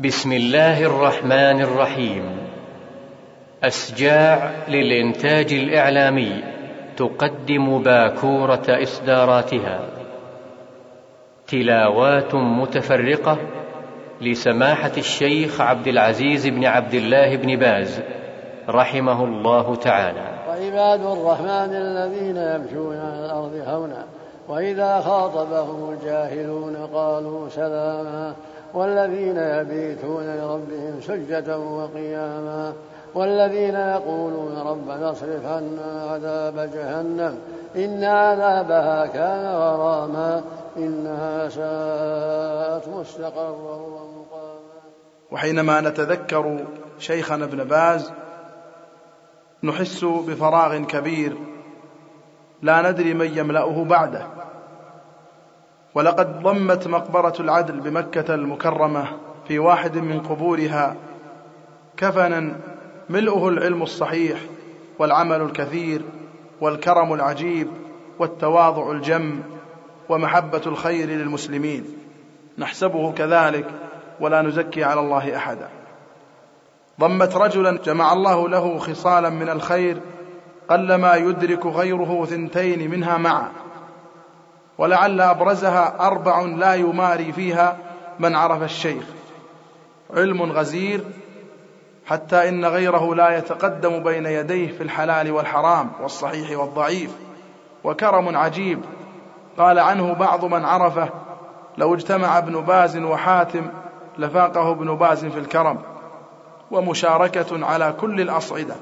بسم الله الرحمن الرحيم. أسجاع للإنتاج الإعلامي تقدم باكورة إصداراتها. تلاوات متفرقة لسماحة الشيخ عبد العزيز بن عبد الله بن باز رحمه الله تعالى. وعباد الرحمن الذين يمشون على الأرض هونا وإذا خاطبهم الجاهلون قالوا سلاما والذين يبيتون لربهم سجدا وقياما والذين يقولون ربنا اصرف عنا عذاب جهنم إن عذابها كان غراما إنها ساءت مستقرا ومقاما. وحينما نتذكر شيخنا ابن باز نحس بفراغ كبير لا ندري من يملأه بعده. ولقد ضمت مقبرة العدل بمكة المكرمة في واحد من قبورها كفنا ملؤه العلم الصحيح والعمل الكثير والكرم العجيب والتواضع الجم ومحبة الخير للمسلمين. نحسبه كذلك ولا نزكي على الله أحدا. ضمت رجلا جمع الله له خصالا من الخير قلما يدرك غيره ثنتين منها معا. ولعل أبرزها أربع لا يماري فيها من عرف الشيخ. علم غزير حتى إن غيره لا يتقدم بين يديه في الحلال والحرام والصحيح والضعيف وكرم عجيب. قال عنه بعض من عرفه لو اجتمع ابن باز وحاتم لفاقه ابن باز في الكرم. ومشاركة على كل الأصعدة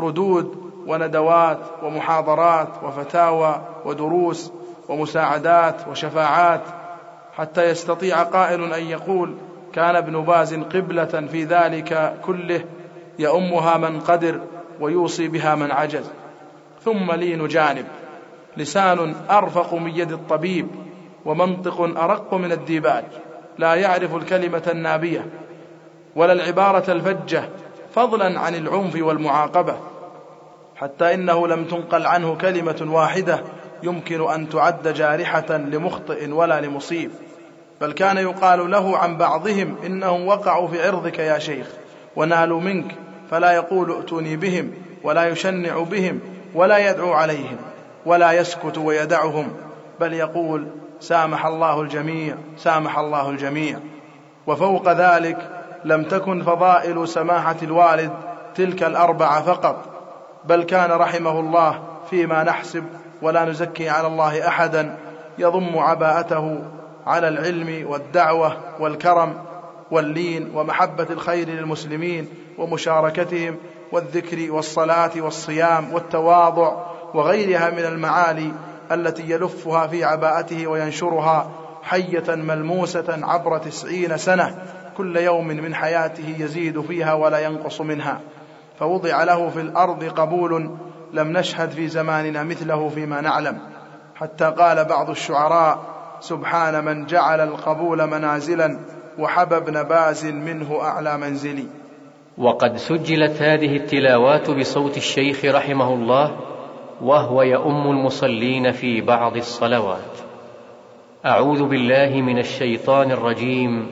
ردود وندوات ومحاضرات وفتاوى ودروس. ومساعدات وشفاعات حتى يستطيع قائل أن يقول كان ابن باز قبلة في ذلك كله يؤمها من قدر ويوصي بها من عجز. ثم لين جانب لسان أرفق من يد الطبيب ومنطق أرق من الديباج. لا يعرف الكلمة النابية ولا العبارة الفجة فضلا عن العنف والمعاقبة. حتى إنه لم تنقل عنه كلمة واحدة يمكن أن تعد جارحة لمخطئ ولا لمصيب بل كان يقال له عن بعضهم إنهم وقعوا في عرضك يا شيخ ونالوا منك فلا يقول ائتوني بهم ولا يشنع بهم ولا يدعو عليهم ولا يسكت ويدعهم بل يقول سامح الله الجميع سامح الله الجميع. وفوق ذلك لم تكن فضائل سماحة الوالد تلك الأربعة فقط بل كان رحمه الله فيما نحسب ولا نزكي على الله أحدا يضم عباءته على العلم والدعوة والكرم واللين ومحبة الخير للمسلمين ومشاركتهم والذكر والصلاة والصيام والتواضع وغيرها من المعالي التي يلفها في عباءته وينشرها حية ملموسة عبر تسعين سنة كل يوم من حياته يزيد فيها ولا ينقص منها فوضع له في الأرض قبول لم نشهد في زماننا مثله فيما نعلم. حتى قال بعض الشعراء سبحان من جعل القبول منازلا وحبى ابن باز منه أعلى منزلي. وقد سجلت هذه التلاوات بصوت الشيخ رحمه الله وهو يؤم المصلين في بعض الصلوات. أعوذ بالله من الشيطان الرجيم.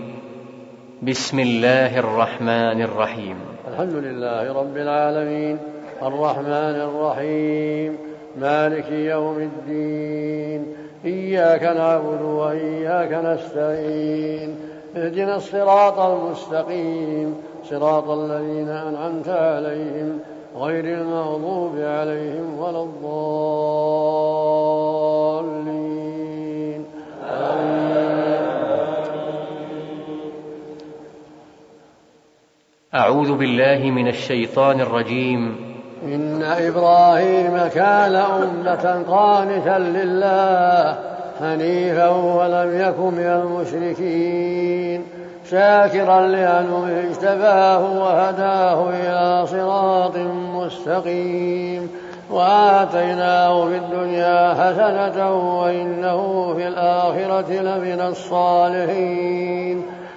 بسم الله الرحمن الرحيم. الحمد لله رب العالمين. الرحمن الرحيم مالك يوم الدين إياك نعبد وإياك نستعين اهدنا الصراط المستقيم صراط الذين أنعمت عليهم غير المغضوب عليهم ولا الضالين. أعوذ بالله من الشيطان الرجيم. إن إبراهيم كان أمة قانتا لله حنيفا ولم يكن من المشركين. شاكرا لأنه اجتباه وهداه إلى صراط مستقيم. وآتيناه في الدنيا حسنة وإنه في الآخرة لمن الصالحين.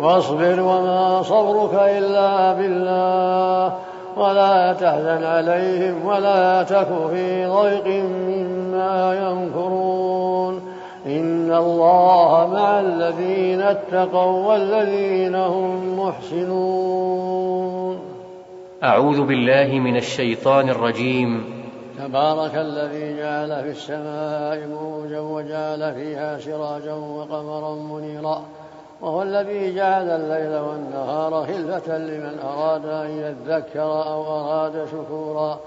واصبر وما صبرك إلا بالله. ولا تحزن عليهم ولا تك في ضيق مما يمكرون. إن الله مع الذين اتقوا والذين هم محسنون. أعوذ بالله من الشيطان الرجيم. تبارك الذي جعل في السماء موجا وجعل فيها سراجا وقمرا منيرا. وهو الذي جعل الليل والنهار خلفة لمن أراد أن يذكر أو أراد شكورا.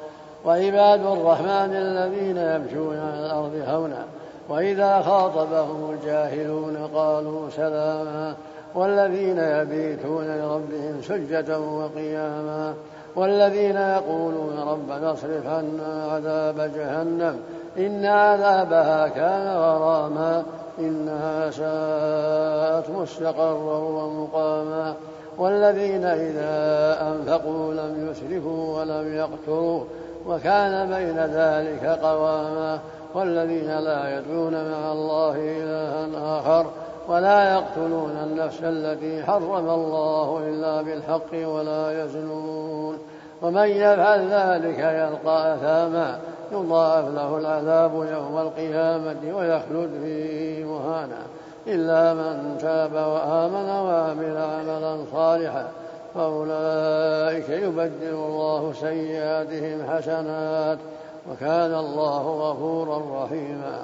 وعباد الرحمن الذين يمشون على الأرض هونا وإذا خاطبهم الجاهلون قالوا سلاما والذين يبيتون لربهم سجدا وقياما. والذين يقولون ربنا اصرف عنا عذاب جهنم إن عذابها كان غراما إنها ساءت مستقرا ومقاما والذين إذا أنفقوا لم يسرفوا ولم يقتروا وكان بين ذلك قواما والذين لا يدعون مع الله إلها آخر ولا يقتلون النفس التي حرم الله إلا بالحق ولا يزنون. ومن يفعل ذلك يلقى أثاما يضاعف له العذاب يوم القيامة ويخلد فيه مهانا. إلا من تاب وآمن وعمل عملا صالحا فأولئك يبدل الله سيئاتهم حسنات وكان الله غفورا رحيما.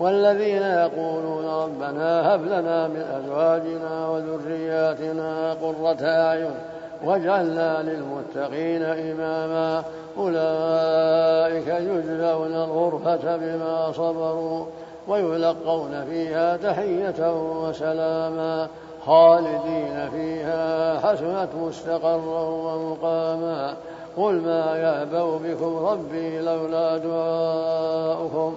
والذين يقولون ربنا هب لنا من أزواجنا وذرياتنا قرة أعين واجعلنا للمتقين إماما. أولئك يجزون الغرفة بما صبروا ويلقون فيها تحية وسلاما خالدين فيها حسنت مستقرا ومقاما. قل ما يأبوا بكم ربي لولا دعاؤكم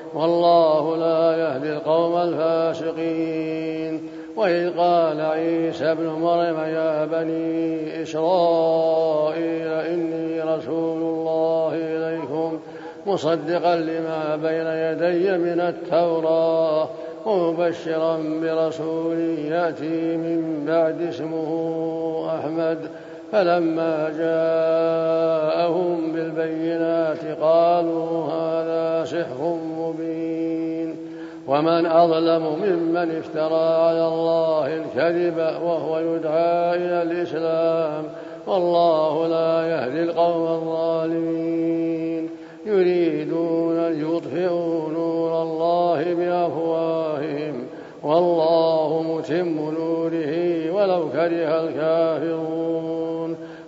والله لا يهدي القوم الفاسقين. وإذ قال عيسى ابن مريم يا بني إسرائيل إني رسول الله إليكم مصدقا لما بين يدي من التوراة ومبشرا برسول يأتي من بعد اسمه أحمد. فلما جاءهم بالبينات قالوا هذا سحر مبين. ومن أظلم ممن افترى على الله الكذب وهو يدعى إلى الإسلام والله لا يهدي القوم الظالمين. يريدون أن يطفئوا نور الله بأفواههم والله متم نوره ولو كره الكافرون.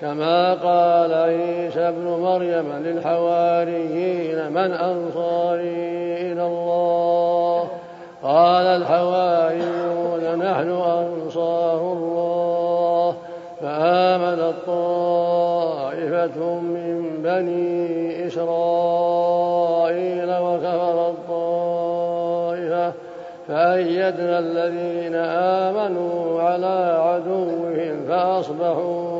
كما قال عيسى ابن مريم للحواريين من أنصاري إلى الله. قال الحواريون نحن أنصار الله. فآمنت طائفة من بني إسرائيل وكفرت طائفة فأيدنا الذين آمنوا على عدوهم فأصبحوا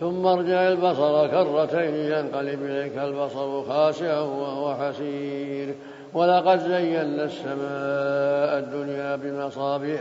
ثم ارجع البصر كرتين ينقلب إليك البصر خاسئا وهو حسير. ولقد زينا السماء الدنيا بمصابيح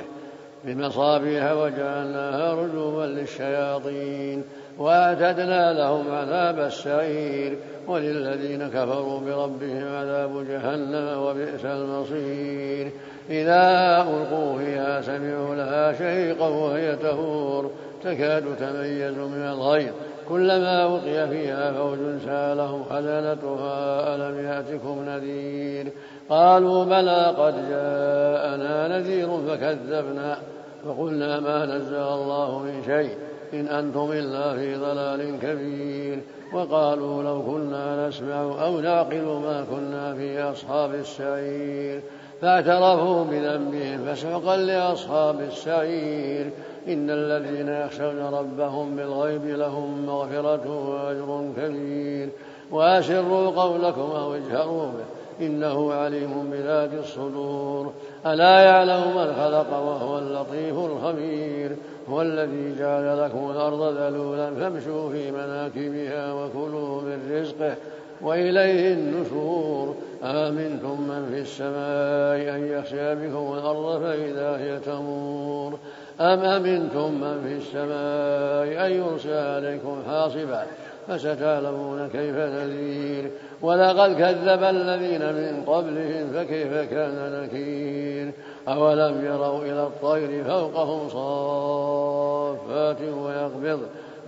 بمصابيح وجعلناها رجوما للشياطين وأعتدنا لهم عذاب السعير. وللذين كفروا بربهم عذاب جهنم وبئس المصير. إذا ألقوا فيها سمعوا لها شيقا وهي تفور تكاد تميز من الغيظ. كلما وقي فيها فوج سالهم خزنتها ألم يأتكم نذير؟ قالوا بلى قد جاءنا نذير فكذبنا. فقلنا ما نزل الله من شيء إن أنتم إلا في ضلال كبير. وقالوا لو كنا نسمع أو نعقل ما كنا في أصحاب السعير. فاعترفوا بذنبهم فسحقا لأصحاب السعير. إن الذين يخشون ربهم بالغيب لهم مغفرة وأجر كبير. وأسروا قولكم أو اجهروا به إنه عليم بذات الصدور. ألا يعلم من خلق وهو اللطيف الخبير. هو الذي جعل لكم الأرض ذلولا فامشوا في مناكبها وكلوا من رزقه وإليه النشور. آمنتم من في السماء أن يخشى بكم الأرض فإذا هي تمور. أم أمنتم من في السماء أن يرسل عليكم حاصبا فستعلمون كيف نذير. ولقد كذب الذين من قبلهم فكيف كان نكير. أولم يروا إلى الطير فوقهم صافات ويقبض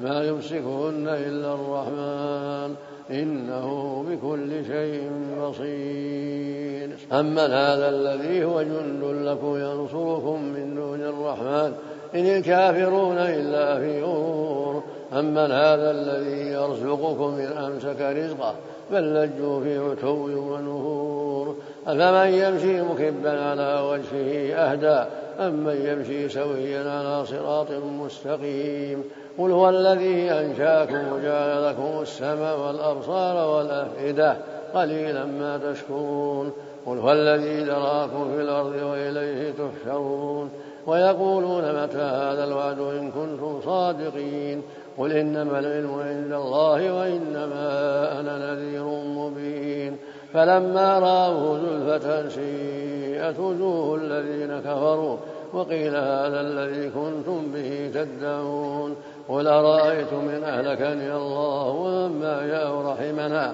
ما يمسكهن إلا الرحمن. إنه بكل شيء بصير. أمن هذا الذي هو جند لكم ينصركم من دون الرحمن إن الكافرون إلا في غرور. أمن هذا الذي يرزقكم إن أمسك رزقه بل لجوا في عتو ونفور أفمن يمشي مكبا على وجهه أهدى أمن يمشي سويا على صراط مستقيم. قل هو الذي أنشاكم وجعل لكم السمع والأبصار والأفئدة قليلا ما تشكرون. قل هو الذي ذراكم في الأرض وإليه تحشرون ويقولون متى هذا الوعد إن كنتم صادقين قل إنما العلم عند الله وإنما أنا نذير مبين فلما رأوه زلفة سيئت وجوه الذين كفروا وقيل هذا الذي كنتم به تدعون قل أرأيتم إن أهلكني الله ومن معي رحمنا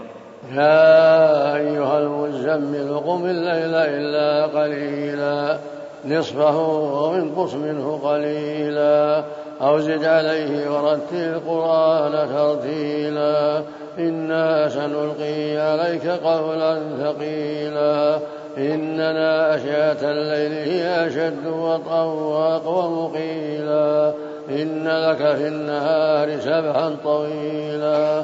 يا أيها المزمل قم الليل إلا قليلا نصفه وانقص منه قليلا أو زد عليه ورتل القرآن ترتيلا. إنا سنلقي عليك قولا ثقيلا. إن ناشئة الليل هي أشد وطئا وأقوم قيلا إن لك في النهار سبحا طويلا.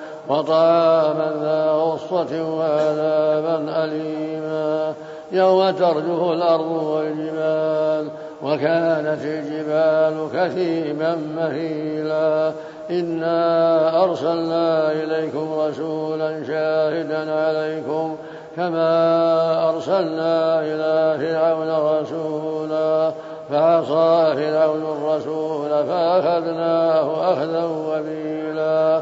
وطعاما ذا غصة وعذابا أليما يوم ترجف الأرض والجبال وكانت الجبال كثيبا مهيلا. إنا أرسلنا إليكم رسولا شاهدا عليكم كما أرسلنا إلى فرعون رسولا فعصى فرعون الرسول فأخذناه أخذا وبيلا.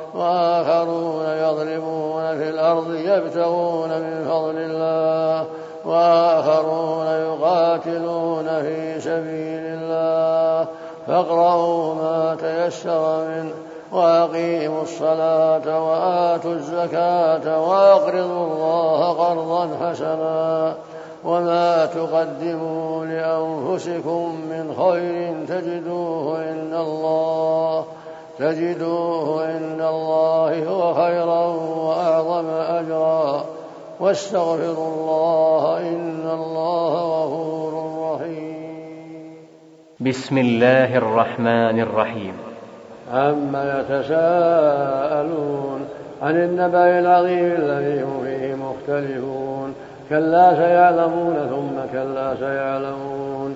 وآخرون يضربون في الأرض يبتغون من فضل الله وآخرون يقاتلون في سبيل الله. فاقرأوا ما تيسر منه وأقيموا الصلاة وآتوا الزكاة وأقرضوا الله قرضا حسنا. وما تقدموا لأنفسكم من خير تجدوه عند الله. تجدوه عند الله هو خيرا وأعظم أجرا واستغفروا الله إن الله غفور رحيم. بسم الله الرحمن الرحيم. عما يتساءلون عن النبأ العظيم الذي هم فيه مختلفون. كلا سيعلمون ثم كلا سيعلمون.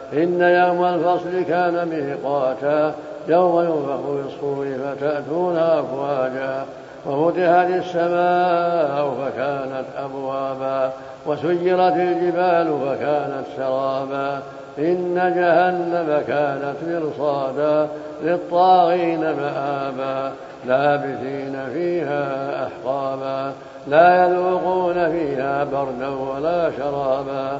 إن يوم الفصل كان ميقاتا يوم ينفخ في الصور فتأتون أفواجا. وفتحت السماء فكانت أبوابا وسيرت الجبال فكانت سرابا. إن جهنم كانت مرصادا للطاغين مآبا. لابثين فيها أحقابا لا يذوقون فيها بردا ولا شرابا.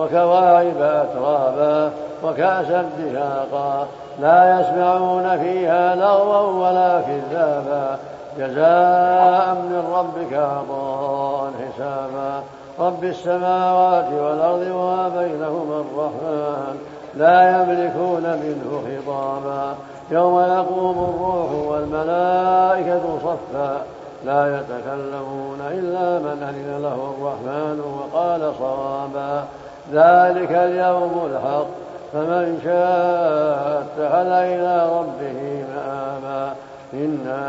وكواعب أترابا وكأسا دهاقا لا يسمعون فيها لغوا ولا كذابا. جزاء من ربك عطاء حسابا. رب السماوات والأرض وما بينهما الرحمن لا يملكون منه خطابا. يوم يقوم الروح والملائكة صفا. لا يتكلمون إلا من أذن له الرحمن وقال صوابا. ذلك اليوم الحق. فمن شاء اتخذ إلى ربه مآبا إنا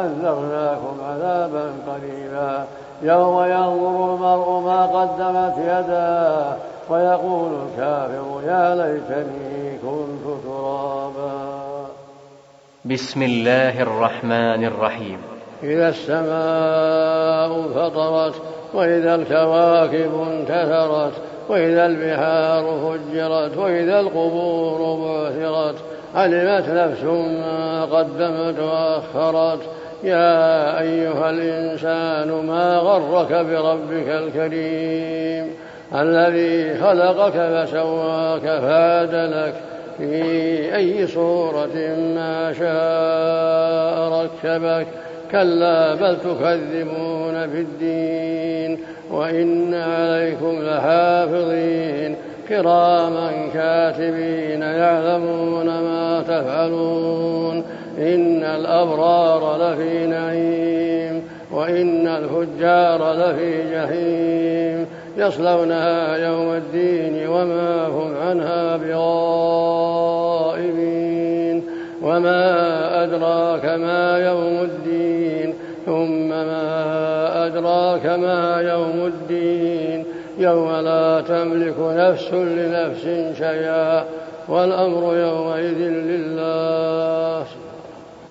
أنذرناكم عذابا قريبا. يوم ينظر المرء ما قدمت يداه ويقول الكافر يا ليتني كنت ترابا. بسم الله الرحمن الرحيم. إذا السماء فطرت وإذا الكواكب انتثرت وإذا البحار فجرت وإذا القبور بعثرت علمت نفس ما قدمت وأخرت. يا أيها الإنسان ما غرك بربك الكريم؟ الذي خلقك فسواك فعدلك في أي صورة ما شاء ركبك. كلا بل تكذبون بالدين وإن عليكم لحافظين كراما كاتبين يعلمون ما تفعلون. إن الأبرار لفي نعيم وإن الفجار لفي جحيم. يصلونها يوم الدين وما هم عنها بغائبين. وما أدراك ما يوم الدين ثم ما أدراك ما يوم الدين يوم لا تملك نفس لنفس شيئا والأمر يومئذ لله.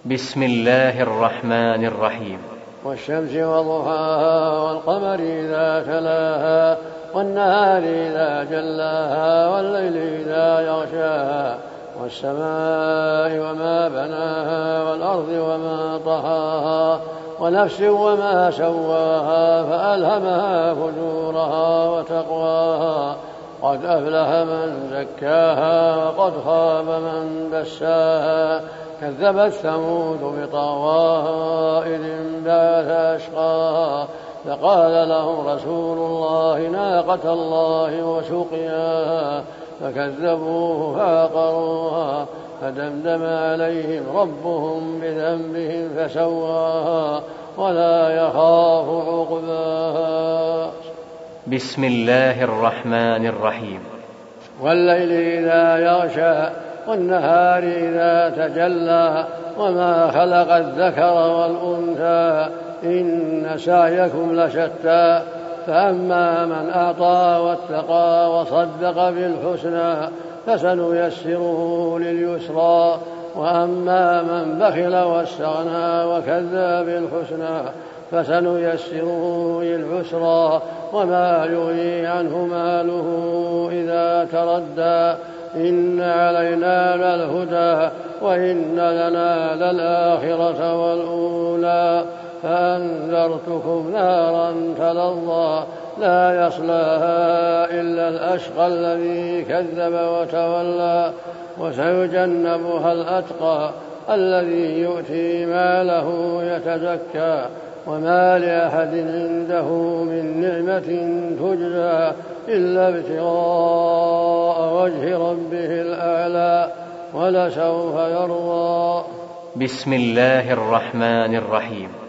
بسم الله الرحمن الرحيم. والشمس وضحاها والقمر إذا تلاها والنهار إذا جلاها والليل إذا يغشاها والسماء وما بناها والأرض وما طحاها ونفس وما سواها فألهمها فجورها وتقواها. قد أفلح من زكاها وقد خاب من دساها كذبت ثمود بطغواها إذ انبعث أشقاها. فقال لهم رسول الله ناقة الله وسقياها. فكذبوه فعقروها. فدمدم عليهم ربهم بذنبهم فسواها ولا يخاف عقباها بسم الله الرحمن الرحيم. والليل إذا يغشى والنهار إذا تجلى وما خلق الذكر والأنثى إن سعيكم لشتى. فأما من أعطى واتقى وصدق بالحسنى فسنيسره لليسرى. وأما من بخل واستغنى وكذب بالحسنى فسنيسره للعسرى. وما يغني عنه ماله إذا تردى. إن علينا للهدى وإن لنا للآخرة والأولى. فأنذرتكم نارا تلظى لا يصلاها إلا الأشقى الذي كذب وتولى وسيجنبها الأتقى الذي يؤتي ماله يتزكى وما لأحد عنده من نعمة تجزى إلا ابتغاء وجه ربه الأعلى ولسوف يرضى. بسم الله الرحمن الرحيم.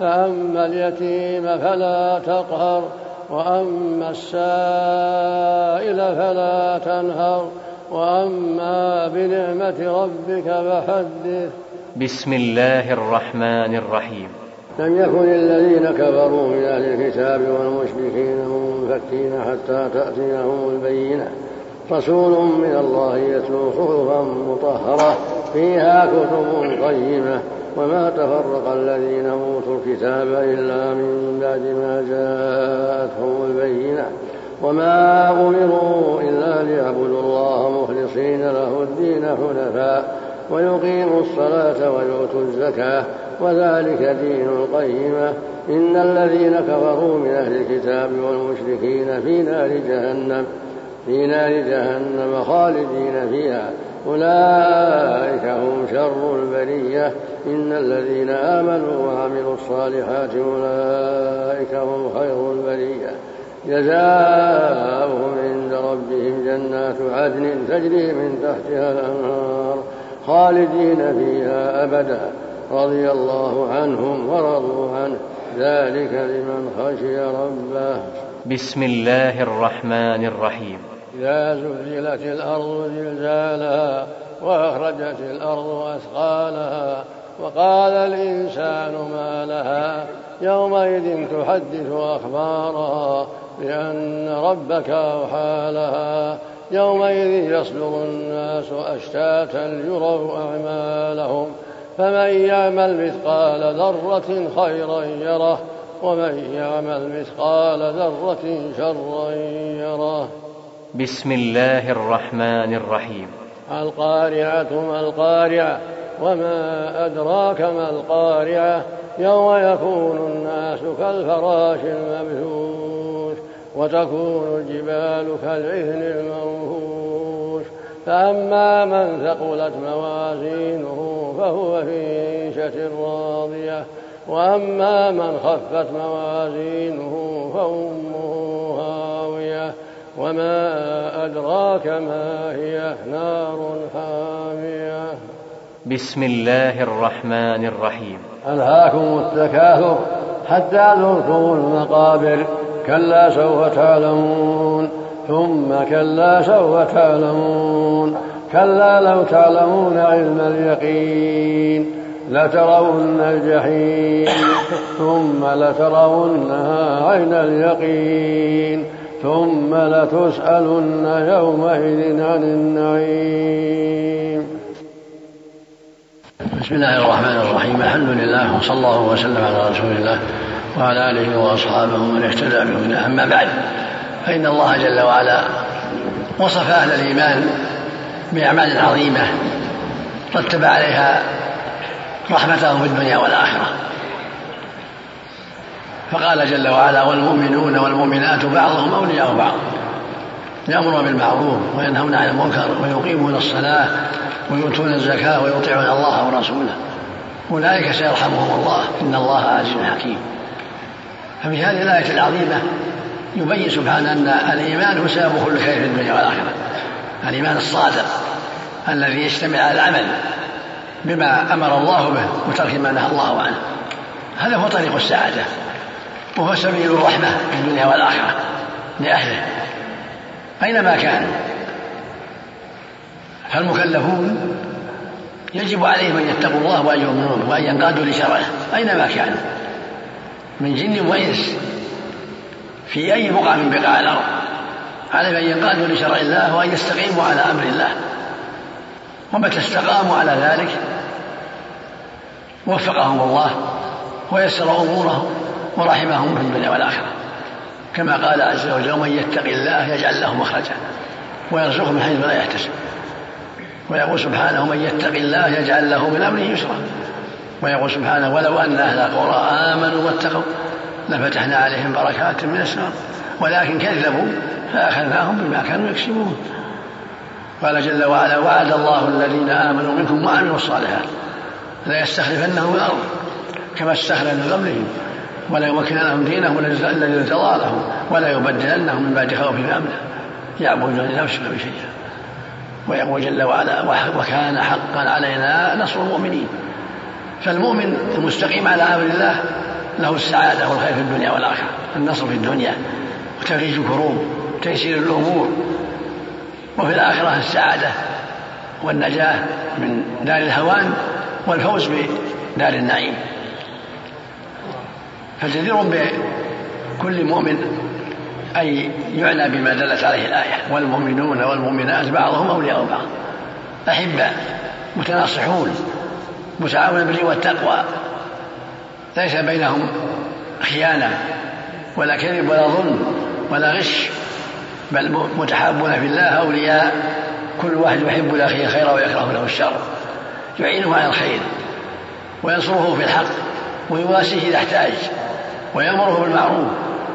فأما اليتيم فلا تقهر وأما السائل فلا تنهر وأما بنعمة ربك فحدث. بسم الله الرحمن الرحيم. لم يكن الذين كفروا من أهل الكتاب والمشركين منفكين حتى تأتيهم البينة. رسول من الله يتلو صحفا مطهرة فيها كتب قيمة. وما تفرق الذين أوتوا الكتاب إلا من بعد ما جاءتهم البينة. وما أمروا إلا ليعبدوا الله مخلصين له الدين حنفاء ويقيموا الصلاة ويؤتوا الزكاة. وذلك دين القيمة إن الذين كفروا من أهل الكتاب والمشركين في نار جهنم في نار جهنم خالدين فيها. أولئك هم شر البرية. إن الذين آمنوا وعملوا الصالحات أولئك هم خير البرية. جزاؤهم عند ربهم جنات عدن تجري من تحتها الأنهار خالدين فيها أبدا. رضي الله عنهم ورضوا عنه. ذلك لمن خشي ربه. بسم الله الرحمن الرحيم. إذا زلزلت الأرض زلزالها وأخرجت الأرض أثقالها وقال الإنسان ما لها يومئذ تحدث أخبارها بأن ربك أوحى لها يومئذ يصدر الناس أشتاتا ليروا أعمالهم فمن يعمل مثقال ذرة خيرا يره ومن يعمل مثقال ذرة شرا يره بسم الله الرحمن الرحيم. القارعة ما القارعة وما أدراك ما القارعة يوم يكون الناس كالفراش المبثوث وتكون الجبال كالعهن المنفوش فأما من ثقلت موازينه فهو في عيشة راضية. وأما من خفت موازينه فأمه هاوية وما أدراك ما هي نار حامية. بسم الله الرحمن الرحيم. ألهاكم التكاثر حتى زرتم المقابر كلا سوف تعلمون. ثم كلا سوف تعلمون. كلا لو تعلمون علم اليقين لترون الجحيم. ثم لترونها عين اليقين. ثم لتسألن يومئذ عن النعيم. بسم الله الرحمن الرحيم. الحمد لله وصلى الله وسلم على رسول الله وعلى آله وأصحابه ومن اهتدى بهداه. أما بعد فإن الله جل وعلا وصف أهل الإيمان بأعمال عظيمة رتب عليها رحمته في الدنيا والآخرة. فقال جل وعلا والمؤمنون والمؤمنات بعضهم أولياء بعض يأمرون بالمعروف وينهون عن المنكر ويقيمون الصلاة ويؤتون الزكاة ويطيعون الله ورسوله. أولئك سيرحمهم الله. إن الله عزيز حكيم. ففي هذه الآية العظيمة يبين سبحانه أن الإيمان هو سبب كل خير في الدنيا والآخرة. الإيمان الصادق الذي يجتمع على العمل بما أمر الله به وترك ما نهى الله عنه. هذا هو طريق السعادة. وهو سبيل الرحمة في الدنيا والآخرة لأهله. أينما كانوا فالمكلفون يجب عليهم أن يتقوا الله وأن يؤمنون وأن ينقادوا لشرعه. أينما كانوا من جن وإنس في أي بقعة من بقاع الأرض. عليهم أن ينقادوا لشرع الله وأن يستقيموا على أمر الله. ومتى استقاموا على ذلك؟ وفقهم الله ويسر أمورهم. ورحمهم في الدنيا والآخرة. كما قال عز وجل ومن يتق الله يجعل له مخرجا ويرزقه من حيث لا يحتسب. ويقول سبحانه من يتق الله يجعل له من أمره يسرا. ويقول سبحانه ولو أن أهل القرى آمنوا واتقوا لفتحنا عليهم بركات من السماء ولكن كذبوا فأخذناهم بما كانوا يكسبون. قال جل وعلا وعد الله الذين آمنوا منكم وعملوا الصالحات ليستخلفنهم الأرض كما استخلف من قبلهم ولا يمكن لهم دينهم الذي ارتضى لهم ولا يبدلنهم من بعد خوفهم امنا يعبدون يشركون بشيئا ويقول جل وعلا وكان حقا علينا نصر المؤمنين. فالمؤمن المستقيم على أمر الله له السعادة والخير في الدنيا والآخرة. النصر في الدنيا وتفريج الكروب وتيسير الأمور. وفي الآخرة السعادة والنجاة من دار الهوان والفوز بدار النعيم. فجدير بكل مؤمن أي يعنى بما دلت عليه الآية والمؤمنون والمؤمنات بعضهم أولياء بعض أحبة متناصحون متعاون بالبر والتقوى ليس بينهم خيانة ولا كذب ولا ظلم ولا غش بل متحابون في الله أولياء كل واحد يحب لأخيه خيرا ويكره له الشر يعينه على الخير وينصره في الحق ويواسيه إذا احتاج. ويأمره بالمعروف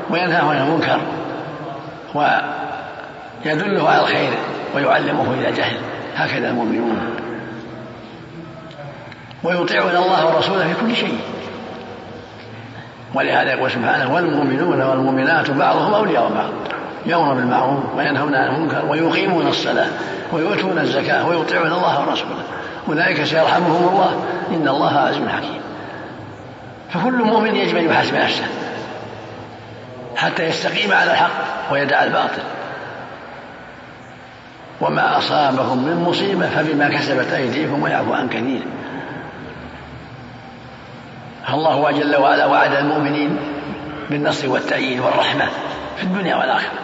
وينهاه عن المنكر ويدله على الخير ويعلمه إذا جهل. هكذا المؤمنون. ويطيعون الله ورسوله في كل شيء. ولهذا يقول سبحانه والمؤمنون والمؤمنات بعضهم أولياء بعض. يأمر بالمعروف وينهون عن المنكر ويقيمون الصلاة ويؤتون الزكاة ويطيعون الله ورسوله. أولئك سيرحمهم الله. إن الله عزيز حكيم. فكل مؤمن يجب أن يحاسب نفسه حتى يستقيم على الحق ويدع الباطل. وما أصابهم من مصيبة فبما كسبت أيديكم ويعفو عن كثير. الله جل وعلا وعد المؤمنين بالنصر والتأييد والرحمة في الدنيا والآخرة.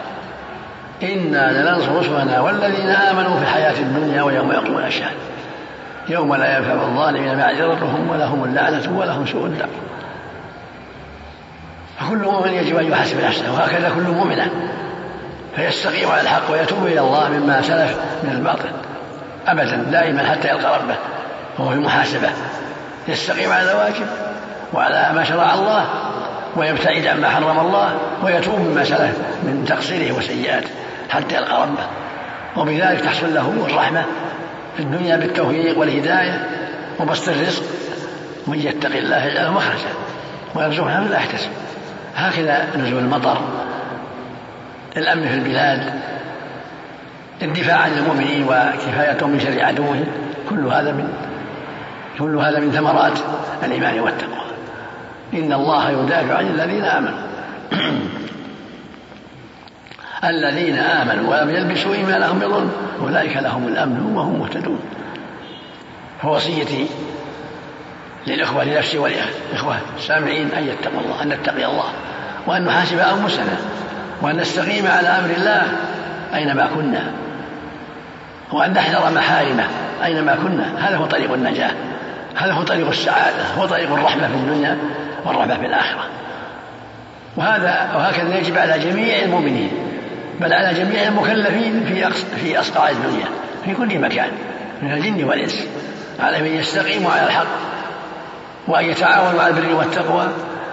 إنا لننصر رسلنا والذين آمنوا في الحياة الدنيا ويوم يقوم الأشهاد. يوم لا ينفع الظالمين معذرتهم ولهم اللعنة ولهم سوء الدار فكل مؤمن يجب أن يحاسب نفسه وهكذا كل مؤمنة. فيستقيم على الحق ويتوب إلى الله مما سلف من الباطل. أبدا دائما حتى يلقى ربه وهو في المحاسبة يستقيم على الواجب وعلى ما شرع الله ويبتعد عما حرم الله ويتوب مما سلف من تقصيره وسيئاته حتى يلقى ربه. وبذلك تحصل له الرحمة في الدنيا بالتوفيق والهداية وبسط الرزق من يتق الله يجعل مخرجا ويرزقه من لا يحتسب هكذا نزول المطر الأمن في البلاد الدفاع عن المؤمنين وكفايتهم من شر عدوهم كل هذا من كل هذا من ثمرات الإيمان والتقوى. إن الله يدافع عن الذين آمنوا. الذين آمنوا ولم يلبسوا إيمانهم بظلم أولئك لهم الأمن وهم مهتدون. فوصيتي للإخوة لنفسي والإخوة السامعين أن يتقوا الله أن نتقي الله وأن نحاسب أنفسنا وأن نستقيم على أمر الله أينما كنا وأن نحذر محارمه أينما كنا. هذا هو طريق النجاة هذا هو طريق السعادة هو طريق الرحمة في الدنيا والرحمة في الآخرة. وهذا وهكذا يجب على جميع المؤمنين بل على جميع المكلفين في في أصقاع الدنيا في كل مكان من الجن والإنس على من يستقيموا على الحق وأن يتعاونوا على البر والتقوى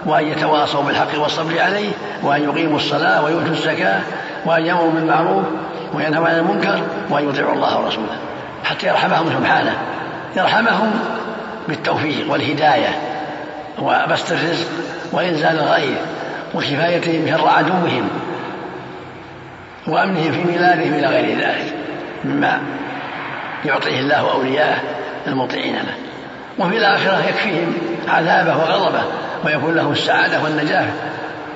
وأن يتواصوا بالحق والصبر عليه وأن يقيموا الصلاة ويؤتوا الزكاة وأن يأمروا بالمعروف وينهوا عن المنكر وأن يطيعوا الله ورسوله حتى يرحمهم سبحانه. يرحمهم بالتوفيق والهداية وبسط الرزق وإنزال الغير وكفايتهم شر عدوهم وأمنهم في ميلادهم إلى غير ذلك مما يعطيه الله أولياءه المطيعين له. وفي الآخرة يكفيهم عذابه وغضبه ويكون لهم السعادة والنجاة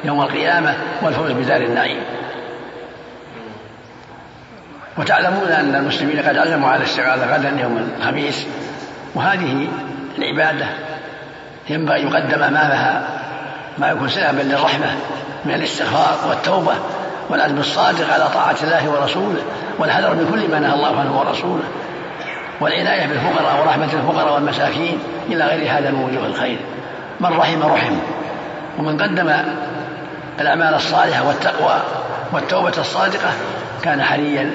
يوم القيامة والفوز بدار النعيم. وتعلمون أن المسلمين قد عزموا على الاستغاثة غدا يوم الخميس وهذه العبادة ينبغي يقدم أمامها ما يكون سببا للرحمة من الاستغفار والتوبة والعزم الصادق على طاعة الله ورسوله والحذر من كل ما نهى الله عنه ورسوله. والعناية بالفقراء ورحمة الفقراء والمساكين إلى غير هذا من وجوه الخير. من رحم رحم ومن قدم الأعمال الصالحة والتقوى والتوبة الصادقة كان حريا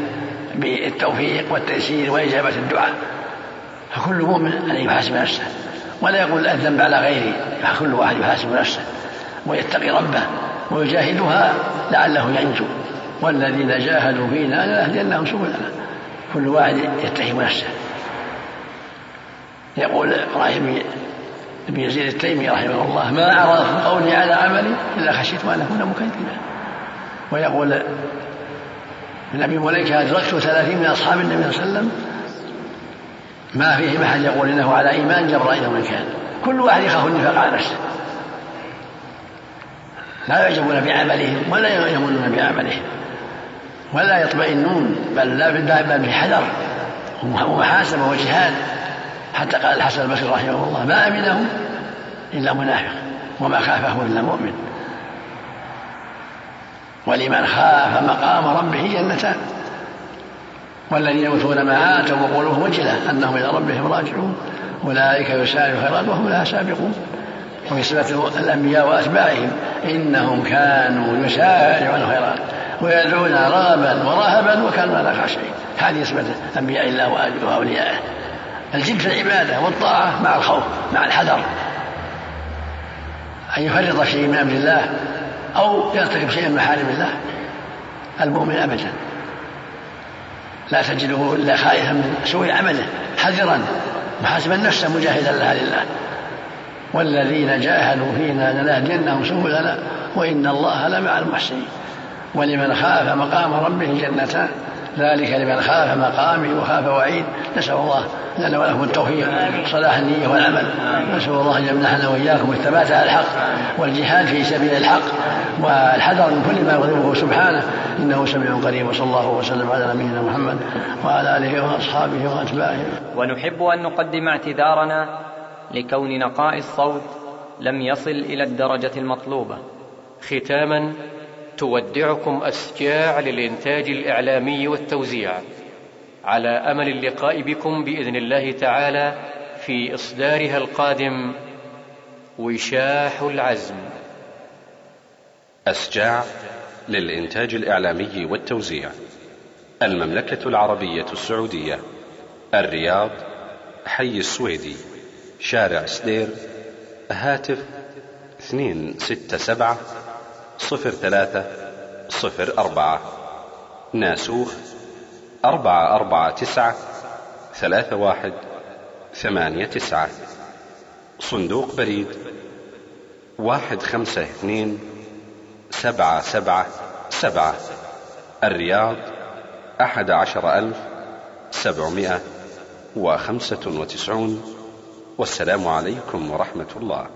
بالتوفيق والتيسير وإجابة الدعاء. فكل مؤمن أن يحاسب نفسه ولا يقول الذنب على غيري كل واحد يحاسب نفسه ويتقي ربه ويجاهدها لعله ينجو. والذين جاهدوا فينا لنهدينهم سبلنا. كل واحد يتهم نفسه. يقول إبراهيم بن يزيد التيمي رحمه الله ما أرى قولي على عملي إلا خشيت أن أكون مكذبا. ويقول من أبي مليكة أدركت ثلاثين من أصحاب النبي صلى الله عليه وسلم ما فيهم أحد يقول إنه على إيمان جبرائيل من كان. كل واحد يخاف النفاق على نفسه. لا يعجبون بعملهم ولا يمنون بعملهم ولا يطمئنون بل لا بل بحذر ومحاسبة وجهاد. حتى قال الحسن البصري رحمه الله ما أمنه إلا منافق وما خافه إلا مؤمن. ولمن خاف مقام ربه جنتان. والذين يؤتون ما آتوا وقلوبهم وجلة أنهم إلى ربهم راجعون. أولئك يسارعون الخيرات وهم لها سابقون. وفي صفة الأنبياء وأتباعهم إنهم كانوا يسارعون الخيرات ويدعون رغبا ورهبا وكانوا لا خاشعين هذه صفة أنبياء الله وأوليائه. الجد في العبادة والطاعة مع الخوف مع الحذر. أن يفرط شيء من أمر الله أو يرتكب شيئا من محارم الله المؤمن أبدا. لا تجده إلا خائفا من سوء عمله حذرا محاسبا نفسه مجاهدا لها لله. والذين جاهدوا فينا لنهدينهم سبلنا وإن الله لمع المحسنين. ولمن خاف مقام ربه جنتان. ذلك لمن خاف مقامي وخاف وعيد. نسأل الله لنا ولكم التوفيق صلاح النية والعمل. نسأل الله أن يمنحنا وإياكم الثبات على الحق والجهاد في سبيل الحق. والحذر من كل ما يغضبه سبحانه. إنه سميع قريب وصلى الله وسلم على نبينا محمد وعلى آله وأصحابه وأتباعه. ونحب أن نقدم اعتذارنا لكون نقاء الصوت لم يصل إلى الدرجة المطلوبة. ختاما تودعكم أسجاع للإنتاج الإعلامي والتوزيع. على أمل اللقاء بكم بإذن الله تعالى في إصدارها القادم وشاح العزم. أسجاع للإنتاج الإعلامي والتوزيع. المملكة العربية السعودية الرياض حي السويدي شارع سدير هاتف اثنين ستة سبعة صفر ثلاثة صفر أربعة. ناسوخ أربعة أربعة تسعة ثلاثة واحد ثمانية تسعة. صندوق بريد واحد خمسة اثنين سبعة سبعة سبعة. الرياض أحد عشر ألف سبعمائة وخمسة وتسعون. والسلام عليكم ورحمة الله.